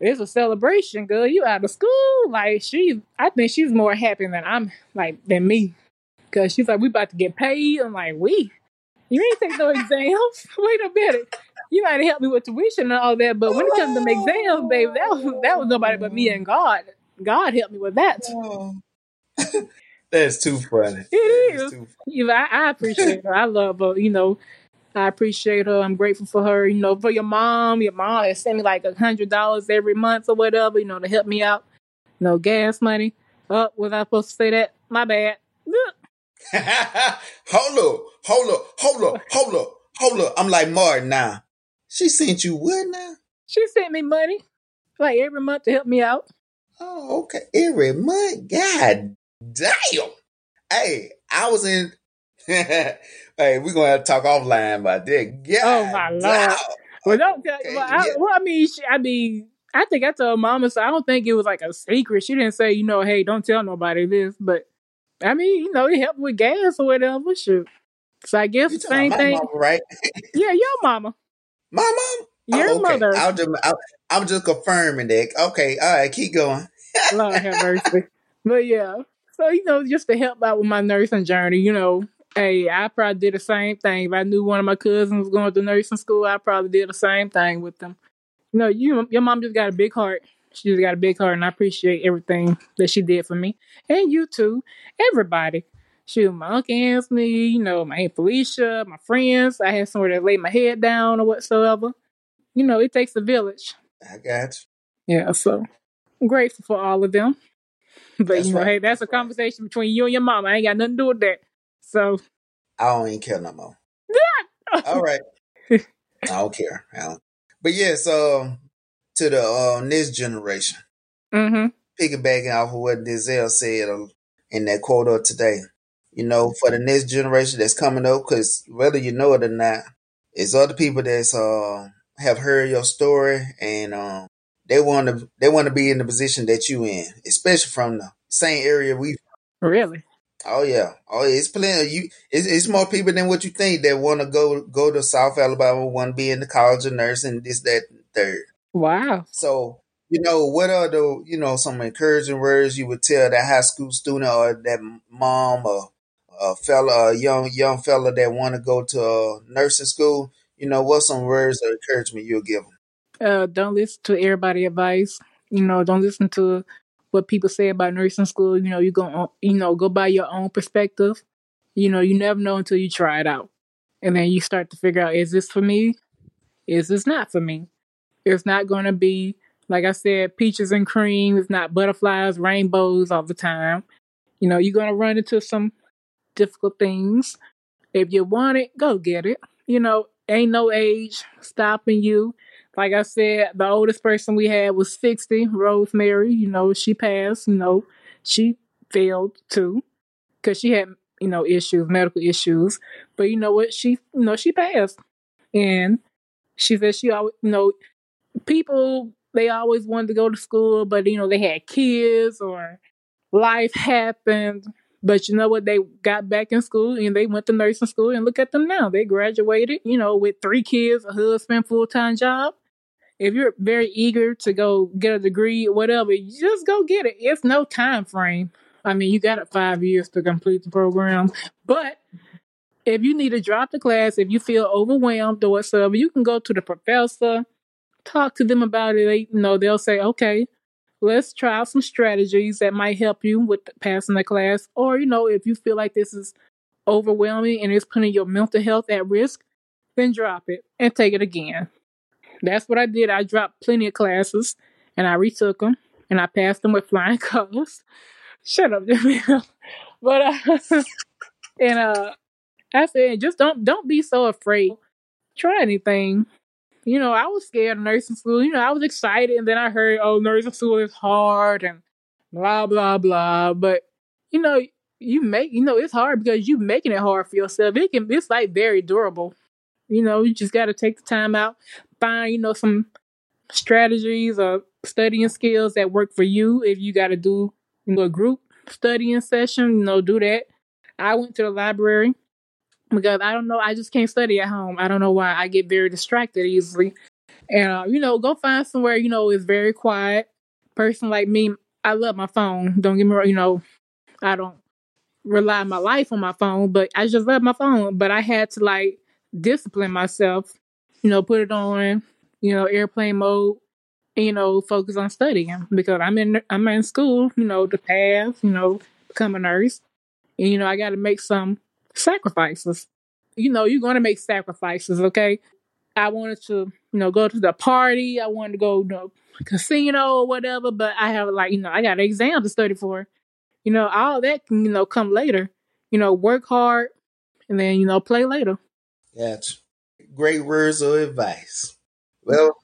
it's a celebration, girl. You out of school. Like she I think she's more happy than I'm like than me. Cause she's like, We about to get paid. I'm like, we you ain't take no exams. Wait a minute. You might have helped me with tuition and all that, but when it comes to exams, baby, that was that was nobody but me and God. God helped me with that. Oh. That's too funny. It is. Funny. You know, I, I appreciate her. I love her. You know, I appreciate her. I'm grateful for her. You know, for your mom. Your mom has sent me like a hundred dollars every month or whatever. You know, to help me out. You know, gas money. Oh, was I supposed to say that? My bad. hold up, hold up, hold up, hold up, hold up. I'm like Martin now. She sent you what now? She sent me money, like every month to help me out. Oh, okay. Every month? God damn. Hey, I was in. hey, we're gonna have to talk offline about that. God oh my lord. Well, don't. Well, I, well, I mean, she, I mean, I think I told Mama, so I don't think it was like a secret. She didn't say, you know, hey, don't tell nobody this, but I mean, you know, it helped with gas or whatever. Shoot. So I guess the same thing, mama, right? yeah, your mama. My mom. Your oh, okay. mother. I'll just, I'll, I'm just confirming that. Okay, all right, keep going. Lord have mercy. But yeah, so you know, just to help out with my nursing journey, you know, hey, I probably did the same thing. If I knew one of my cousins was going to nursing school, I probably did the same thing with them. You know, you your mom just got a big heart. She just got a big heart, and I appreciate everything that she did for me, and you too, everybody. Shoot, my Uncle Anthony, you know, my Aunt Felicia, my friends. I had somewhere to lay my head down or whatsoever. You know, it takes a village. I got you. Yeah, so I'm grateful for all of them. But that's you know, right. hey, that's, a conversation between you and your mom. I ain't got nothing to do with that. So I don't even care no more. Yeah. all right. I don't care. I don't. But yeah, so to the uh, next generation. Mm-hmm. Piggybacking off of what Denzel said uh, in that quote of today you know, for the next generation that's coming up, because whether you know it or not, it's other people that's uh, have heard your story and um, they want to they want to be in the position that you in, especially from the same area we. Really. Oh yeah, oh yeah. It's plenty. Of you, it's, it's more people than what you think that want to go go to South Alabama, want to be in the college of nursing, this, that, third. Wow. So you know, what are the you know some encouraging words you would tell that high school student or that mom or a fella, a young young fella that want to go to nursing school, you know, what some words of encouragement you'll give them? Uh, don't listen to everybody advice. You know, don't listen to what people say about nursing school. You know, you go, you know, go by your own perspective. You know, you never know until you try it out, and then you start to figure out: is this for me? Is this not for me? It's not going to be like I said, peaches and cream. It's not butterflies, rainbows all the time. You know, you're going to run into some difficult things. If you want it, go get it. You know, ain't no age stopping you. Like I said, the oldest person we had was 60, Rosemary. You know, she passed. You know, she failed too because she had, you know, issues, medical issues. But you know what? She, you know, she passed. And she said she always, you know, people, they always wanted to go to school, but, you know, they had kids or life happened but you know what? They got back in school and they went to nursing school and look at them now. They graduated, you know, with three kids, a husband, full time job. If you're very eager to go get a degree whatever, just go get it. It's no time frame. I mean, you got five years to complete the program. But if you need to drop the class, if you feel overwhelmed or whatsoever, you can go to the professor, talk to them about it. They, you know, they'll say, okay, let's try some strategies that might help you with passing the class. Or, you know, if you feel like this is overwhelming and it's putting your mental health at risk, then drop it and take it again. That's what I did. I dropped plenty of classes and I retook them and I passed them with flying colors. Shut up, but uh, and uh, I said, just don't don't be so afraid. Try anything you know, I was scared of nursing school. You know, I was excited, and then I heard, oh, nursing school is hard and blah blah blah. But you know, you make you know it's hard because you're making it hard for yourself. It can it's like very durable. You know, you just got to take the time out, find you know some strategies or studying skills that work for you. If you got to do you know a group studying session, you know, do that. I went to the library because I don't know, I just can't study at home. I don't know why. I get very distracted easily. And uh, you know, go find somewhere you know is very quiet. Person like me, I love my phone. Don't get me wrong. You know, I don't rely my life on my phone, but I just love my phone. But I had to like discipline myself. You know, put it on. You know, airplane mode. And, you know, focus on studying because I'm in I'm in school. You know, to pass. You know, become a nurse. And, you know, I got to make some sacrifices. You know, you're going to make sacrifices, okay? I wanted to, you know, go to the party. I wanted to go to the casino or whatever, but I have like, you know, I got an exam to study for. You know, all that can, you know, come later. You know, work hard and then, you know, play later. That's great words of advice. Well,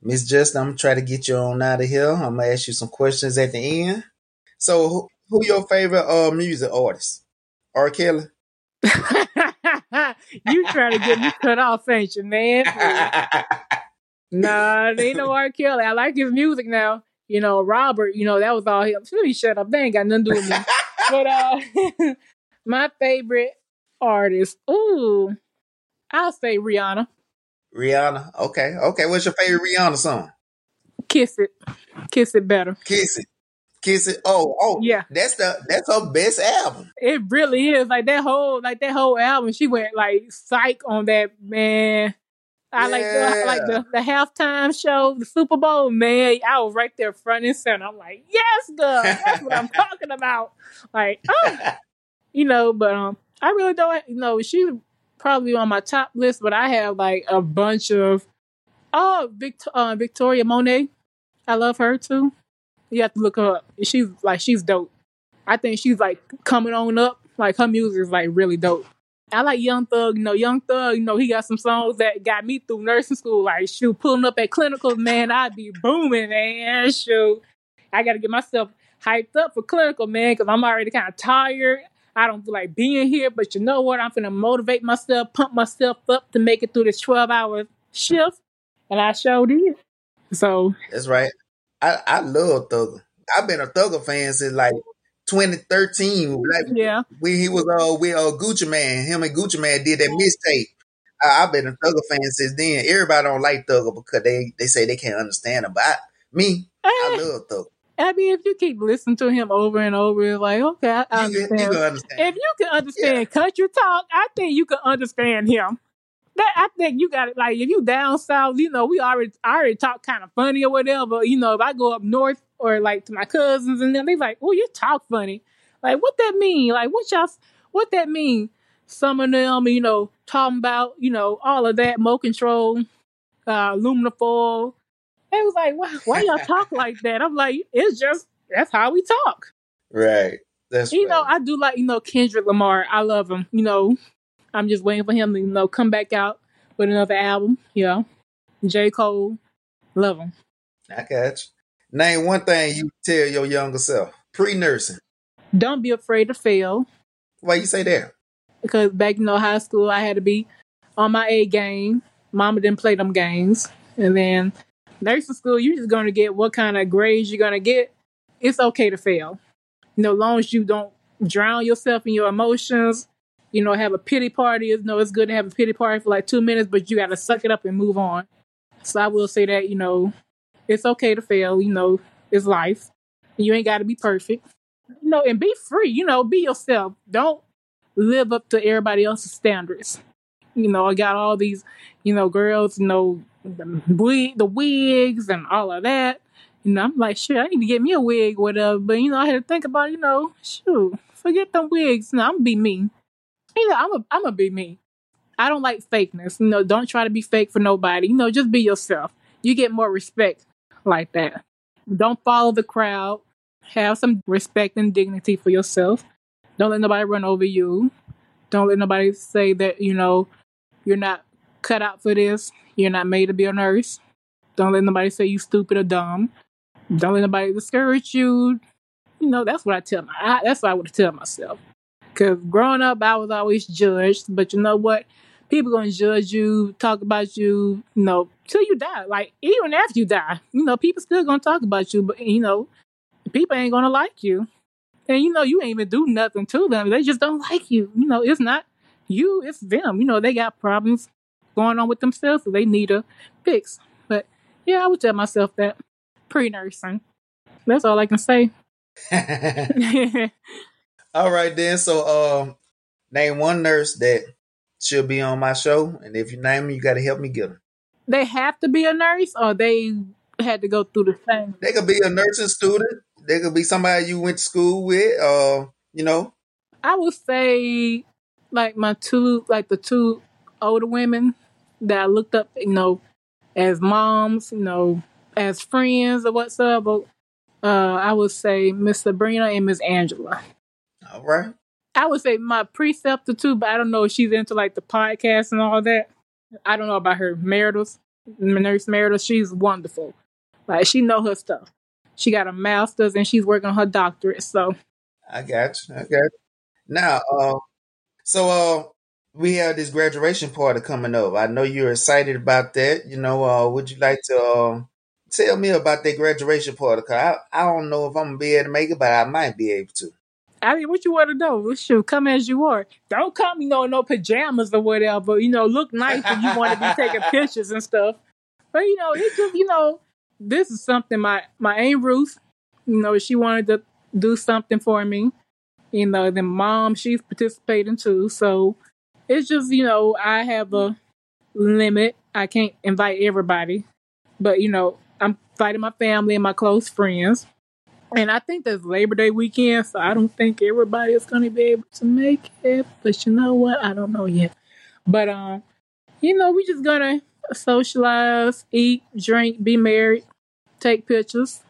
Miss Justice, I'm gonna try to get you on out of here. I'm gonna ask you some questions at the end. So, who, who your favorite uh music artist? R. Kelly. you trying to get me cut off, ain't you, man? nah, ain't no R. Kelly. I like his music now. You know, Robert, you know, that was all him. Let me shut up. They ain't got nothing to do with me. but uh my favorite artist, ooh, I'll say Rihanna. Rihanna. Okay. Okay. What's your favorite Rihanna song? Kiss it. Kiss it better. Kiss it. Kiss it. Oh, oh, yeah. That's the that's her best album. It really is. Like that whole like that whole album. She went like psych on that man. I yeah. like the I like the, the halftime show, the Super Bowl. Man, I was right there front and center. I'm like, yes, girl, that's what I'm talking about. Like, oh. you know, but um, I really don't. You know, she's probably on my top list, but I have like a bunch of oh, Vict- uh, Victoria Monet. I love her too. You have to look her up. She's like she's dope. I think she's like coming on up. Like her music is like really dope. I like Young Thug. You know, Young Thug. You know, he got some songs that got me through nursing school. Like shoot, pulling up at clinicals, man, I'd be booming, man. Shoot, I got to get myself hyped up for clinical, man, because I'm already kind of tired. I don't feel like being here, but you know what? I'm gonna motivate myself, pump myself up to make it through this 12 hour shift, and I showed it. So that's right. I, I love Thugger. I've been a Thugger fan since like 2013. Like yeah, when he was uh with uh Gucci Mane, him and Gucci Mane did that mixtape. I, have been a Thugger fan since then. Everybody don't like Thugger because they they say they can't understand him. But I, me, I eh. love Thugger. I mean, if you keep listening to him over and over, it's like, okay, I, I understand. You, you understand. If you can understand yeah. country talk, I think you can understand him that I think you got it. Like if you down south, you know, we already I already talk kind of funny or whatever. You know, if I go up north or like to my cousins and then they like, oh, you talk funny. Like what that mean? Like what y'all? What that mean? Some of them, you know, talking about you know all of that, mo control, uh, aluminum foil. It was like, why, why y'all talk like that? I'm like, it's just that's how we talk. Right. That's you know, I do like you know Kendrick Lamar. I love him. You know, I'm just waiting for him to, you know, come back out with another album. You know, J. Cole, love him. I got you. Name one thing you tell your younger self pre nursing. Don't be afraid to fail. Why you say that? Because back in you know, high school, I had to be on my A game. Mama didn't play them games. And then nursing school, you're just going to get what kind of grades you're going to get. It's okay to fail. You know, long as you don't drown yourself in your emotions you know, have a pity party. You know, it's good to have a pity party for like two minutes, but you got to suck it up and move on. So I will say that, you know, it's okay to fail. You know, it's life. You ain't got to be perfect. You know, and be free. You know, be yourself. Don't live up to everybody else's standards. You know, I got all these, you know, girls, you know, the, wig, the wigs and all of that. You know, I'm like, shit, I need to get me a wig, whatever. But you know, I had to think about, you know, shoot, forget them wigs. No, I'm be me you know, I'm a I'm a be me. I don't like fakeness. You know, don't try to be fake for nobody. You know, just be yourself. You get more respect like that. Don't follow the crowd. Have some respect and dignity for yourself. Don't let nobody run over you. Don't let nobody say that, you know, you're not cut out for this. You're not made to be a nurse. Don't let nobody say you stupid or dumb. Don't let nobody discourage you. You know, that's what I tell my. I, that's what I would tell myself. Because growing up, I was always judged. But you know what? People gonna judge you, talk about you, you know, till you die. Like even after you die, you know, people still gonna talk about you. But you know, people ain't gonna like you. And you know, you ain't even do nothing to them. They just don't like you. You know, it's not you, it's them. You know, they got problems going on with themselves, so they need a fix. But yeah, I would tell myself that pre nursing. That's all I can say. all right then. So um name one nurse that should be on my show, and if you name them, you gotta help me get them. They have to be a nurse or they had to go through the same They could be a nursing student. They could be somebody you went to school with, uh, you know. I would say like my two like the two older women that I looked up, you know, as moms, you know, as friends or whatsoever. Uh, I would say Miss Sabrina and Miss Angela. All right. I would say my preceptor too, but I don't know if she's into like the podcast and all that. I don't know about her. Meredith, Nurse Meredith, she's wonderful. Like she know her stuff. She got a master's and she's working on her doctorate. So I got you. I got you. Now, uh, so uh, we have this graduation party coming up. I know you're excited about that. You know, uh, would you like to uh, tell me about that graduation party? Cause I, I don't know if I'm gonna be able to make it, but I might be able to. I mean, what you want to know? Shoot, come as you are. Don't come, you know, in no pajamas or whatever. You know, look nice when you want to be taking pictures and stuff. But you know, it's just you know, this is something my my aunt Ruth, you know, she wanted to do something for me. You know, then mom, she's participating too. So it's just you know, I have a limit. I can't invite everybody, but you know, I'm inviting my family and my close friends. And I think that's Labor Day weekend, so I don't think everybody is going to be able to make it. But you know what? I don't know yet. But um, you know, we just gonna socialize, eat, drink, be married, take pictures.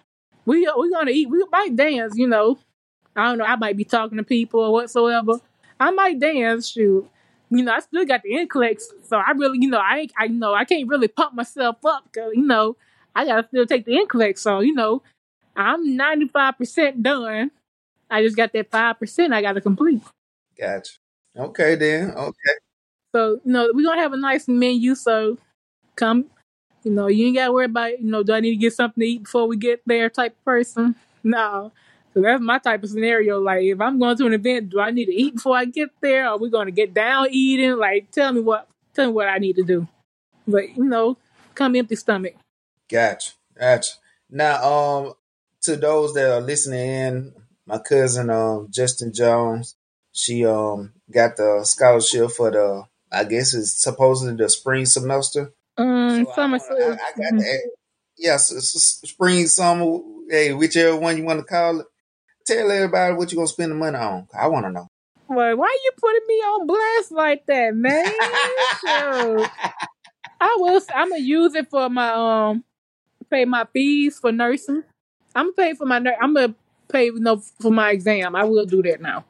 We we gonna eat. We might dance. You know, I don't know. I might be talking to people or whatsoever. I might dance. Shoot, you know, I still got the NCLEX, so I really, you know, I ain't, I know I can't really pump myself up because you know I gotta still take the NCLEX. So you know, I'm 95 percent done. I just got that five percent I got to complete. Gotcha. Okay then. Okay. So you know, we're gonna have a nice menu. So come you know, you ain't gotta worry about, you know, do I need to get something to eat before we get there type of person. No. So that's my type of scenario. Like if I'm going to an event, do I need to eat before I get there? Are we gonna get down eating? Like tell me what tell me what I need to do. But you know, come empty stomach. Gotcha. Gotcha. Now, um, to those that are listening in, my cousin um Justice Jones, she um got the scholarship for the I guess it's supposedly the spring semester. Um, so summer. I, I, I got that. Yes, yeah, spring, summer, hey, whichever one you want to call it. Tell everybody what you're gonna spend the money on. I want to know. Well, why are you putting me on blast like that, man? so, I will. I'm gonna use it for my um, pay my fees for nursing. I'm gonna pay for my. nurse. I'm gonna pay you know, for my exam. I will do that now.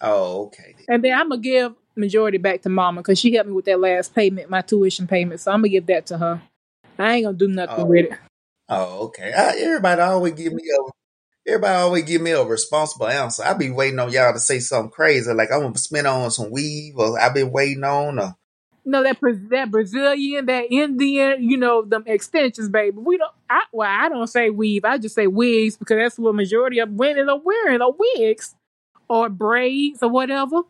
Oh, okay. And then I'm gonna give majority back to mama because she helped me with that last payment, my tuition payment. So I'm gonna give that to her. I ain't gonna do nothing oh. with it. Oh, okay. I, everybody always give me a everybody always give me a responsible answer. I be waiting on y'all to say something crazy, like I'm gonna spend on some weave, or I've been waiting on. Or... No, that that Brazilian, that Indian, you know, them extensions, baby. We don't. I, well, I don't say weave. I just say wigs because that's what majority of women are wearing, are wigs or braids or whatever.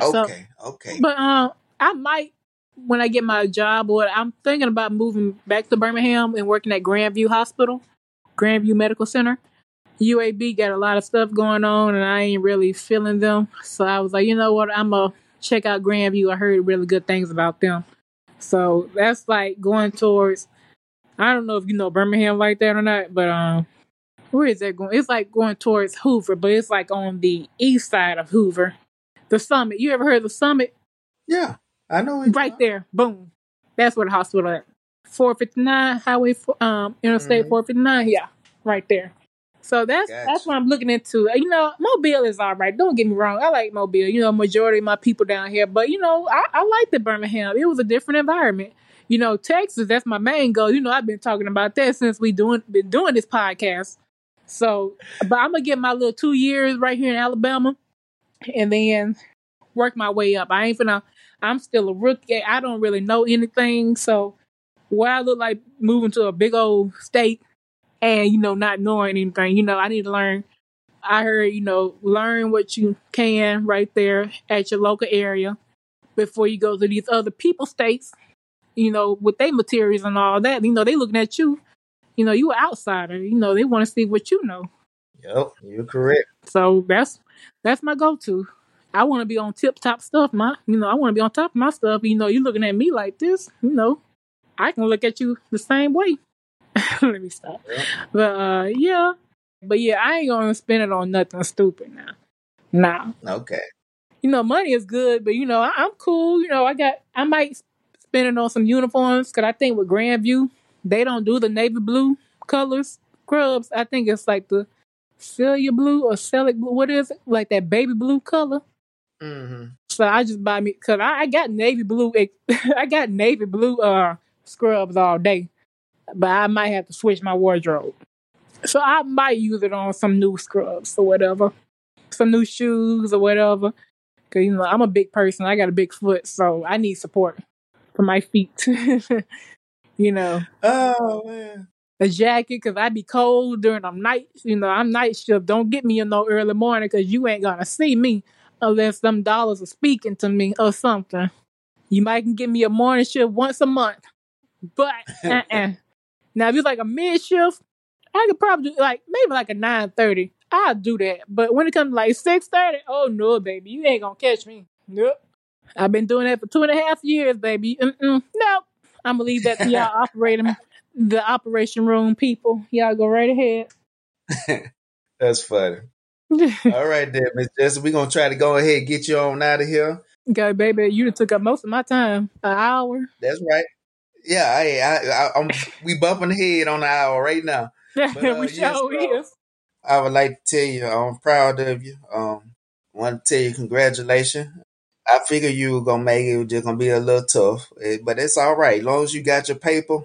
Okay, so, okay. But um, I might when I get my job, or I'm thinking about moving back to Birmingham and working at Grandview Hospital, Grandview Medical Center. UAB got a lot of stuff going on, and I ain't really feeling them. So I was like, you know what, I'm gonna check out Grandview. I heard really good things about them. So that's like going towards. I don't know if you know Birmingham like that or not, but um, where is that going? It's like going towards Hoover, but it's like on the east side of Hoover the summit. You ever heard of the summit? Yeah, I know. Right there, boom. That's where the hospital at. 459 Highway, um, Interstate mm-hmm. 459. Yeah, right there. So that's gotcha. that's what I'm looking into. Uh, you know, Mobile is all right. Don't get me wrong. I like Mobile. You know, majority of my people down here, but you know, I, I like the Birmingham. It was a different environment. You know, Texas. That's my main goal. You know, I've been talking about that since we doing been doing this podcast. So, but I'm gonna get my little two years right here in Alabama, and then work my way up. I ain't finna. I'm still a rookie. I don't really know anything. So, what I look like moving to a big old state and you know not knowing anything. You know, I need to learn. I heard you know learn what you can right there at your local area before you go to these other people states. You know, with their materials and all that. You know, they looking at you. You know, you an outsider. You know, they want to see what you know. Yep, you're correct. So that's that's my go to. I want to be on tip top stuff, my you know, I want to be on top of my stuff. You know, you looking at me like this, you know, I can look at you the same way. Let me stop. But uh, yeah, but yeah, I ain't gonna spend it on nothing stupid now. Nah. Okay. You know, money is good, but you know, I, am cool. You know, I got, I might spend it on some uniforms because I think with Grandview, they don't do the navy blue colors scrubs. I think it's like the Celia blue or Celic blue. What is it? Like that baby blue color. Mm-hmm. So I just buy me because I, I, got navy blue. I got navy blue uh scrubs all day but I might have to switch my wardrobe. So I might use it on some new scrubs or whatever, some new shoes or whatever. Cause you know I'm a big person. I got a big foot, so I need support for my feet. you know. Oh man. A jacket, cause I be cold during the night. You know, I'm night shift. Don't get me in no early morning, cause you ain't gonna see me unless them dollars are speaking to me or something. You might can give me a morning shift once a month, but uh-uh. Now, if it's like a mid shift, I could probably do like maybe like a nine thirty. I'll do that. But when it comes to like six thirty, oh no, baby, you ain't gonna catch me. Nope. I've been doing that for two and a half years, baby. Mm-mm. Nope. I'm gonna leave that to y'all operating the operation room people. Y'all go right ahead. That's funny. All right, then, Miss Jesse. We're gonna try to go ahead and get you on out of here. Okay, baby. You took up most of my time. An hour. That's right. Yeah, I, I, am we bumping head on the hour right now. But, uh, we sure yes, is. I would like to tell you I'm proud of you. Um, want to tell you congratulations. I figure you were gonna make it. Just gonna be a little tough, eh, but it's all right. As long as you got your paper,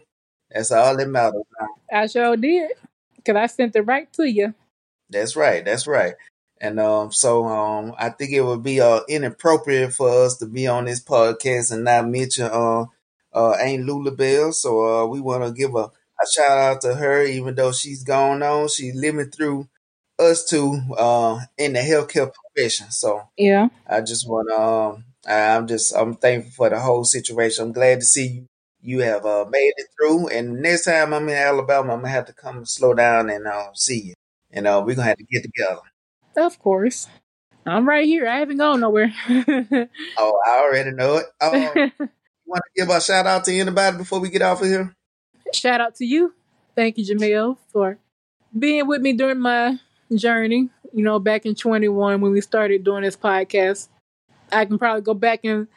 that's all that matters. Now. I sure did, cause I sent it right to you. That's right. That's right. And um, so um, I think it would be uh, inappropriate for us to be on this podcast and not mention uh, uh, Aunt Lula Bell. So uh, we want to give a, a shout out to her, even though she's gone on. She's living through us two uh, in the healthcare profession. So yeah, I just want to. Um, I'm just I'm thankful for the whole situation. I'm glad to see you. You have uh, made it through, and next time I'm in Alabama, I'm gonna have to come slow down and uh, see you. And uh, we're gonna have to get together. Of course, I'm right here. I haven't gone nowhere. oh, I already know it. Um, want to give a shout out to anybody before we get off of here? Shout out to you. Thank you, Jamil, for being with me during my journey. You know, back in 21 when we started doing this podcast. I can probably go back and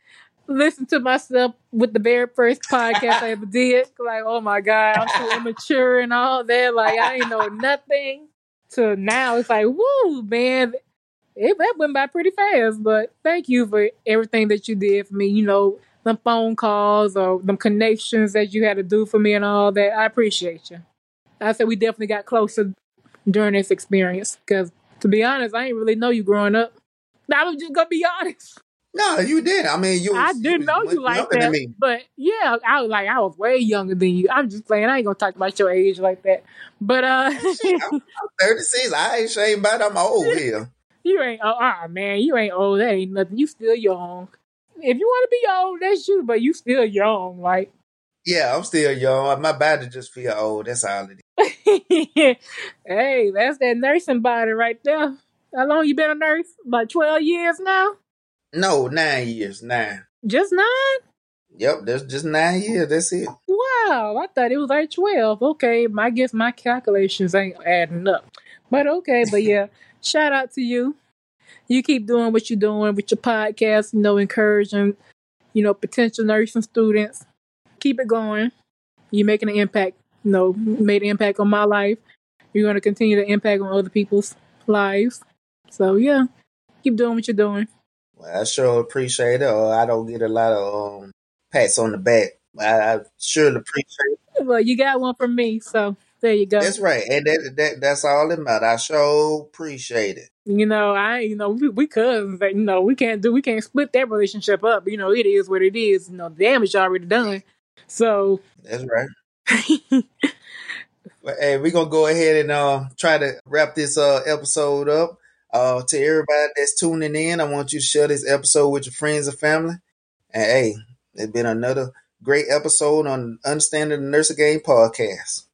listen to myself with the very first podcast I ever did. Like, oh my God, I'm so immature and all that. Like, I ain't know nothing. To now, it's like, woo, man, it, that went by pretty fast. But thank you for everything that you did for me. You know, them phone calls or them connections that you had to do for me and all that. I appreciate you. I said we definitely got closer during this experience because, to be honest, I didn't really know you growing up. I was just gonna be honest. No, you did. I mean, you. Was, I didn't you know you like that, but yeah, I was like, I was way younger than you. I'm just playing. I ain't gonna talk about your age like that. But uh, I'm, I'm 36. I ain't ashamed about. It. I'm old here. you ain't. Oh, uh, man, you ain't old. That ain't nothing. You still young if you want to be old, that's you, but you still young, like. Yeah, I'm still young. My body just feel old. That's all it is. hey, that's that nursing body right there. How long you been a nurse? About twelve years now. No, nine years. Nine. Just nine. Yep, that's just nine years. That's it. Wow, I thought it was like twelve. Okay, I guess my calculations ain't adding up. But okay, but yeah, shout out to you you keep doing what you're doing with your podcast, you know, encouraging, you know, potential nursing students. Keep it going. You're making an impact, you know, made an impact on my life. you're going to continue to impact on other people's lives. So yeah, keep doing what you're doing. Well, I sure appreciate it. Or I don't get a lot of um, pats on the back. I, I sure appreciate it. Well, you got one from me, so there you go. That's right, and that, that that's all that matters. I sure appreciate it. You know, I you know we, we cousins. You know, we can't do we can't split that relationship up. You know, it is what it is. You know, damage already done. So that's right. hey, we're gonna go ahead and uh, try to wrap this uh, episode up. Uh, to everybody that's tuning in, I want you to share this episode with your friends and family. And hey, it's been another great episode on Understanding the Nursing Game podcast.